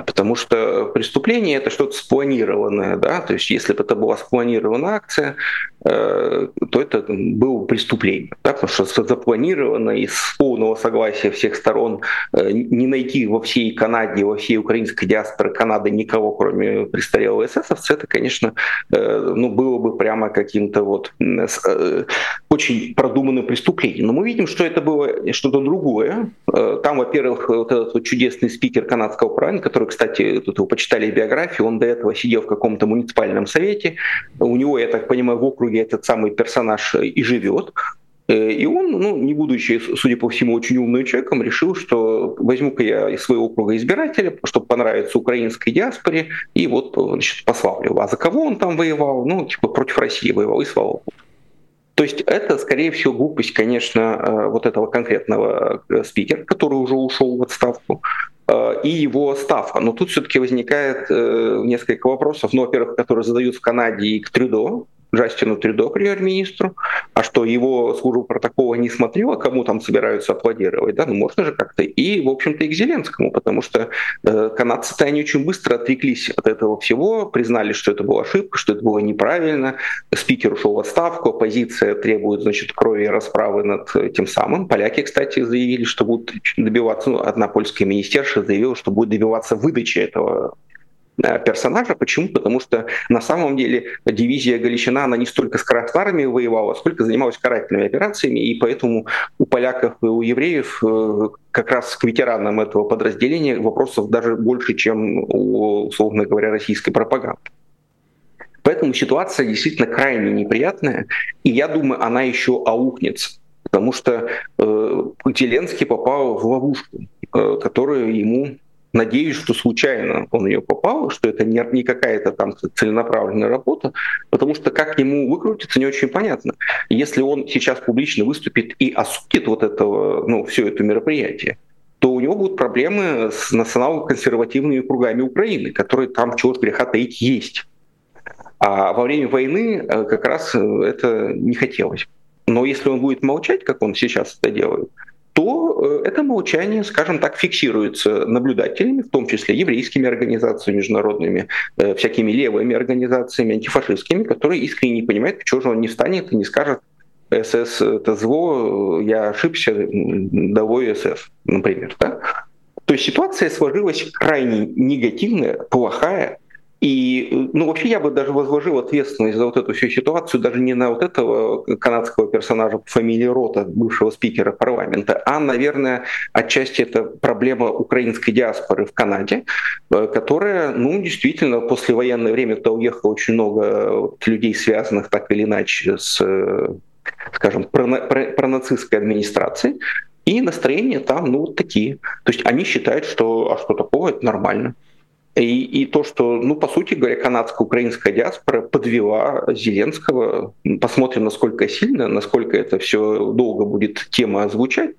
Потому что преступление это что-то спланированное, да, то есть если бы это была спланированная акция, э, то это было бы преступление, да, потому что запланировано из полного согласия всех сторон э, не найти во всей Канаде, во всей украинской диаспоре Канады никого, кроме престарелого эсэсовца, это, конечно, э, ну, было бы прямо каким-то вот очень продуманным преступлением. Но мы видим, что это было что-то другое. Там, во-первых, вот этот вот чудесный спикер канадского правительства, который, кстати, тут его почитали биографию, он до этого сидел в каком-то муниципальном совете. У него, я так понимаю, в округе этот самый персонаж и живет. Э, и он, ну, не будучи, судя по всему, очень умным человеком, решил, что возьму-ка я из своего округа избирателя, чтобы понравиться украинской диаспоре, и вот значит, пославлю. А за кого он там воевал? Ну, типа против России воевал, и слава богу. То есть это, скорее всего, глупость, конечно, э, вот этого конкретного э, спикера, который уже ушел в отставку, и его ставка. Но тут все-таки возникает э, несколько вопросов, ну, во-первых, которые задают в Канаде и к Трюдо, Джастину Трюдо, премьер-министру, а что его служба протокола не смотрела, кому там собираются аплодировать, да, ну можно же как-то, и, в общем-то, и к Зеленскому, потому что э, канадцы-то они очень быстро отреклись от этого всего, признали, что это была ошибка, что это было неправильно, спикер ушел в отставку, оппозиция требует, значит, крови и расправы над тем самым. Поляки, кстати, заявили, что будут добиваться, ну, одна польская министерша заявила, что будет добиваться выдачи этого персонажа. Почему? Потому что на самом деле дивизия Галичина, она не столько с красной воевала, сколько занималась карательными операциями, и поэтому у поляков и у евреев э, как раз к ветеранам этого подразделения вопросов даже больше, чем у, условно говоря, российской пропаганды. Поэтому ситуация действительно крайне неприятная, и я думаю, она еще аукнется, потому что э, Зеленский попал в ловушку, э, которую ему Надеюсь, что случайно он ее попал, что это не, не какая-то там целенаправленная работа, потому что как к нему выкрутиться, не очень понятно. Если он сейчас публично выступит и осудит вот этого, ну, все это мероприятие, то у него будут проблемы с национал-консервативными кругами Украины, которые там, чего греха таить, есть. А во время войны э, как раз э, это не хотелось. Но если он будет молчать, как он сейчас это делает, то э, это молчание, скажем так, фиксируется наблюдателями, в том числе еврейскими организациями международными, всякими левыми организациями, антифашистскими, которые искренне не понимают, почему же он не встанет и не скажет, СС это зло, я ошибся, довой СС, например. Да? То есть ситуация сложилась крайне негативная, плохая, и, ну, вообще я бы даже возложил ответственность за вот эту всю ситуацию даже не на вот этого канадского персонажа по фамилии Рота, бывшего спикера парламента, а, наверное, отчасти это проблема украинской диаспоры в Канаде, э, которая, ну, действительно, после военное время туда уехало очень много людей, связанных так или иначе с скажем, пронацистской администрации, и настроения там, ну, вот такие. То есть они считают, что, а что такого, это нормально. И, и то, что, ну, по сути говоря, канадско-украинская диаспора подвела Зеленского. Посмотрим, насколько сильно, насколько это все долго будет тема звучать.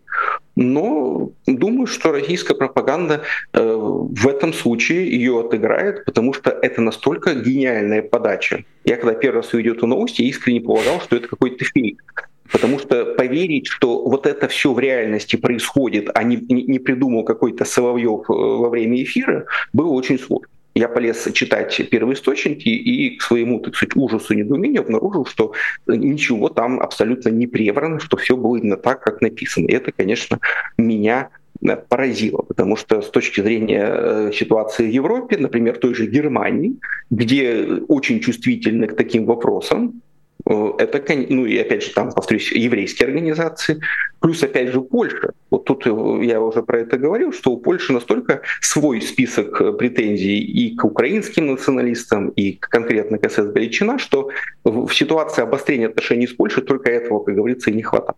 Но думаю, что российская пропаганда э, в этом случае ее отыграет, потому что это настолько гениальная подача. Я когда первый раз увидел эту новость, я искренне полагал, что это какой-то фейк. Потому что поверить, что вот это все в реальности происходит, а не, не придумал какой-то Соловьев э, во время эфира, было очень сложно. Я полез читать первоисточники и к своему, так сказать, ужасу и недоумению обнаружил, что ничего там абсолютно не преврано, что все было именно так, как написано. И это, конечно, меня э, поразило, потому что с точки зрения э, ситуации в Европе, например, той же Германии, где очень чувствительны к таким вопросам, это, ну и опять же, там, повторюсь, еврейские организации, плюс, опять же, Польша. Вот тут э, я уже про это говорил, что у Польши настолько свой список э, претензий и к украинским националистам, и конкретно к СС Галичина, что в ситуации обострения отношений с Польшей только этого, как говорится, и не хватает.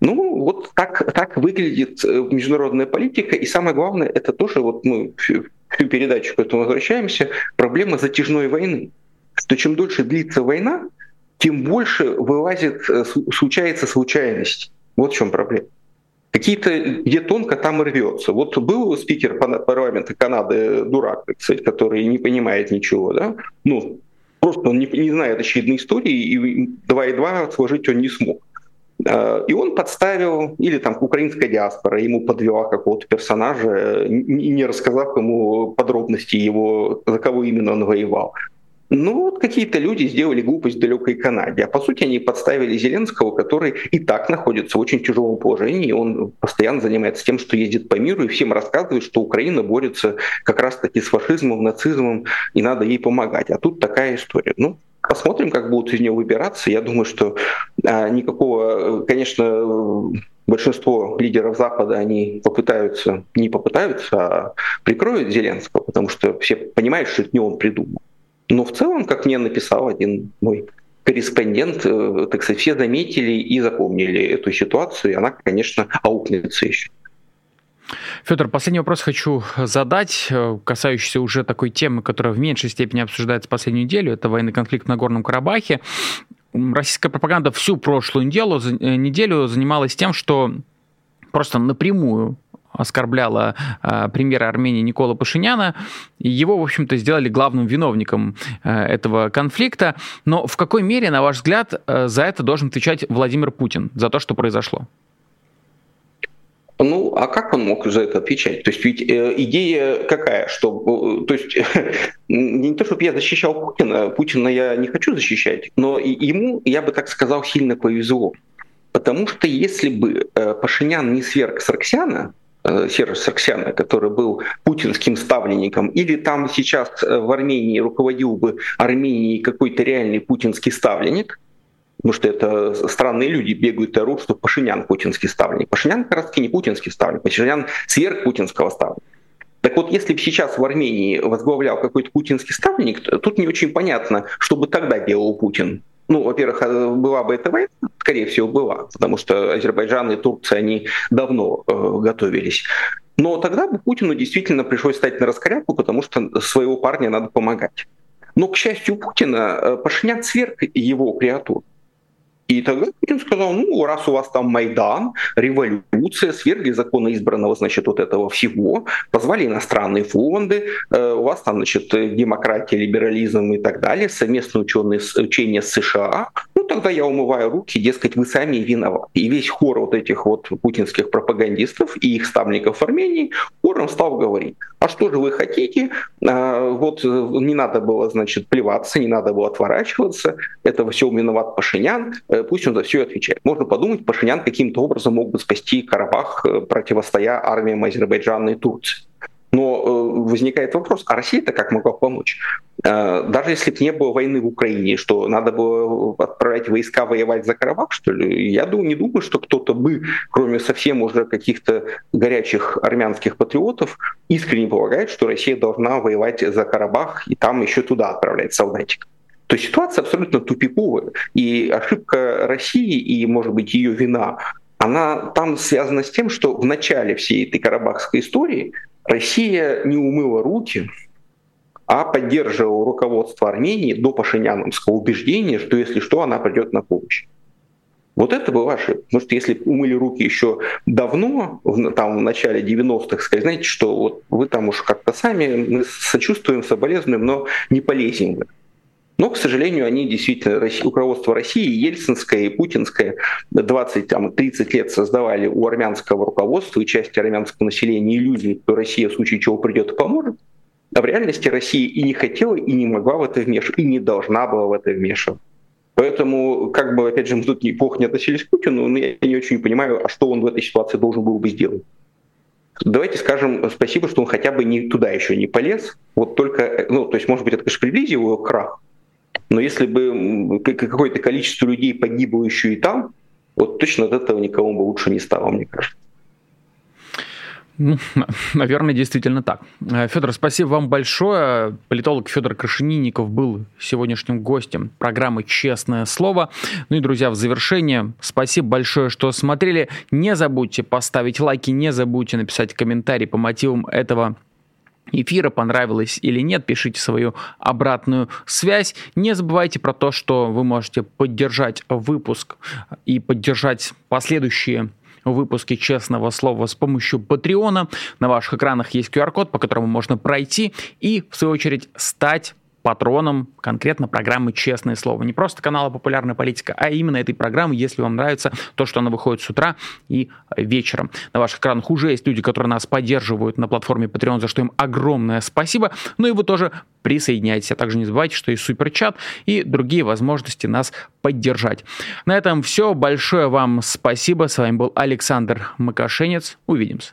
Ну, вот так, так выглядит международная политика, и самое главное, это тоже, вот мы всю передачу к этому возвращаемся, проблема затяжной войны. Что чем дольше длится война, тем больше вылазит, э, случается случайность. Вот в чем проблема. Какие-то, где тонко, там и рвется. Вот был спикер парламента Канады дурак, кстати, который не понимает ничего, да? Ну, просто он не, не знает очевидной истории, и два и два сложить он не смог. А, и он подставил, или там украинская диаспора ему подвела какого-то персонажа, не рассказав ему подробности его, за кого именно он воевал. Ну, вот какие-то люди сделали глупость в далекой Канаде. А по сути они подставили Зеленского, который и так находится в очень тяжелом положении. Он постоянно занимается тем, что ездит по миру и всем рассказывает, что Украина борется как раз-таки с фашизмом, нацизмом, и надо ей помогать. А тут такая история. Ну, посмотрим, как будут из нее выбираться. Я думаю, что а, никакого, конечно, большинство лидеров Запада, они попытаются, не попытаются, а прикроют Зеленского, потому что все понимают, что это не он придумал. Но в целом, как мне написал один мой корреспондент, э, так сказать, все заметили и запомнили эту ситуацию, и она, конечно, аукнется еще. Федор, последний вопрос хочу задать, э, касающийся уже такой темы, которая в меньшей степени обсуждается последнюю неделю. Это военный конфликт на Горном Карабахе. Российская пропаганда всю прошлую э, неделю занималась тем, что просто напрямую оскорбляла э, премьера Армении Никола Пашиняна. Его, в общем-то, сделали главным виновником э, этого конфликта. Но в какой мере, на ваш взгляд, э, за это должен отвечать Владимир Путин, за то, что произошло? Ну, а как он мог за это отвечать? То есть ведь э, идея какая, что, э, то есть не то, чтобы я защищал Путина, Путина я не хочу защищать, но ему, я бы так сказал, сильно повезло. Потому что если бы э, Пашинян не сверг Сарксяна, Серж Сарксяна, который был путинским ставленником, или там сейчас э, в Армении руководил бы Арменией какой-то реальный путинский ставленник, потому что это странные люди бегают и орут, что Пашинян путинский ставленник. Пашинян как раз таки не путинский ставленник, Пашинян сверх путинского ставленника. Так вот, если бы сейчас в Армении возглавлял какой-то путинский ставленник, тут не очень понятно, что бы тогда делал Путин. Ну, во-первых, э, была бы эта война, скорее всего, была, потому что Азербайджан и Турция, они давно э, готовились. Но тогда бы Путину действительно пришлось стать на раскоряку, потому что своего парня надо помогать. Но, к счастью Путина, э, Пашинян сверг его креатуру. И тогда Путин сказал, ну, раз у вас там Майдан, революция, свергли законно избранного, значит, вот этого всего, позвали иностранные фонды, э, у вас там, значит, демократия, либерализм и так далее, совместное ученые, учение с США, тогда я умываю руки, дескать, вы сами виноваты. И весь хор вот этих вот путинских пропагандистов и их ставников Армении хором стал говорить, а что же вы хотите? А, вот не надо было, значит, плеваться, не надо было отворачиваться, это все виноват Пашинян, э, пусть он за все отвечает. Можно подумать, Пашинян каким-то образом мог бы спасти Карабах, э, противостоя армиям Азербайджана и Турции. Но э, возникает вопрос, а Россия-то как могла помочь? Э, даже если бы не было войны в Украине, что надо было отправлять войска воевать за Карабах, что ли? Я думаю, не думаю, что кто-то бы, кроме совсем уже каких-то горячих армянских патриотов, искренне полагает, что Россия должна воевать за Карабах и там еще туда отправлять солдатиков. То есть ситуация абсолютно тупиковая. И ошибка России и, может быть, ее вина, она там связана с тем, что в начале всей этой карабахской истории Россия не умыла руки, а поддерживала руководство Армении до пашиняновского убеждения, что если что, она придет на помощь. Вот это была ошибка. Потому что если умыли руки еще давно, там в начале 90-х, сказать, знаете, что вот вы там уж как-то сами, мы сочувствуем, соболезнуем, но не полезем в. Но, к сожалению, они действительно, руководство России, Ельцинское и Путинское 20-30 лет создавали у армянского руководства и части армянского населения иллюзии, что Россия в случае чего придет и поможет. А в реальности Россия и не хотела, и не могла в это вмешиваться, и не должна была в это вмешиваться. Поэтому, как бы, опять же, мы тут неплохо не относились к Путину, но я не очень понимаю, а что он в этой ситуации должен был бы сделать. Давайте скажем спасибо, что он хотя бы не туда еще не полез. Вот только, ну, то есть, может быть, это, конечно, приблизило его крах, но если бы какое-то количество людей погибло еще и там, вот точно от этого никому бы лучше не стало, мне кажется. Ну, наверное, действительно так. Э, Федор, спасибо вам большое. Политолог Федор Крашенинников был сегодняшним гостем программы «Честное слово». Ну и, друзья, в завершение, спасибо большое, что смотрели. Не забудьте поставить лайки, не забудьте написать комментарий по мотивам этого эфира, понравилось или нет, пишите свою обратную связь. Не забывайте про то, что вы можете поддержать выпуск и поддержать последующие выпуски «Честного слова» с помощью Патреона. На ваших экранах есть QR-код, по которому можно пройти и, в свою очередь, стать патроном конкретно программы «Честное слово». Не просто канала «Популярная политика», а именно этой программы, если вам нравится то, что она выходит с утра и вечером. На ваших экранах уже есть люди, которые нас поддерживают на платформе Patreon, за что им огромное спасибо. Ну и вы тоже присоединяйтесь. А также не забывайте, что есть суперчат и другие возможности нас поддержать. На этом все. Большое вам спасибо. С вами был Александр Макашенец. Увидимся.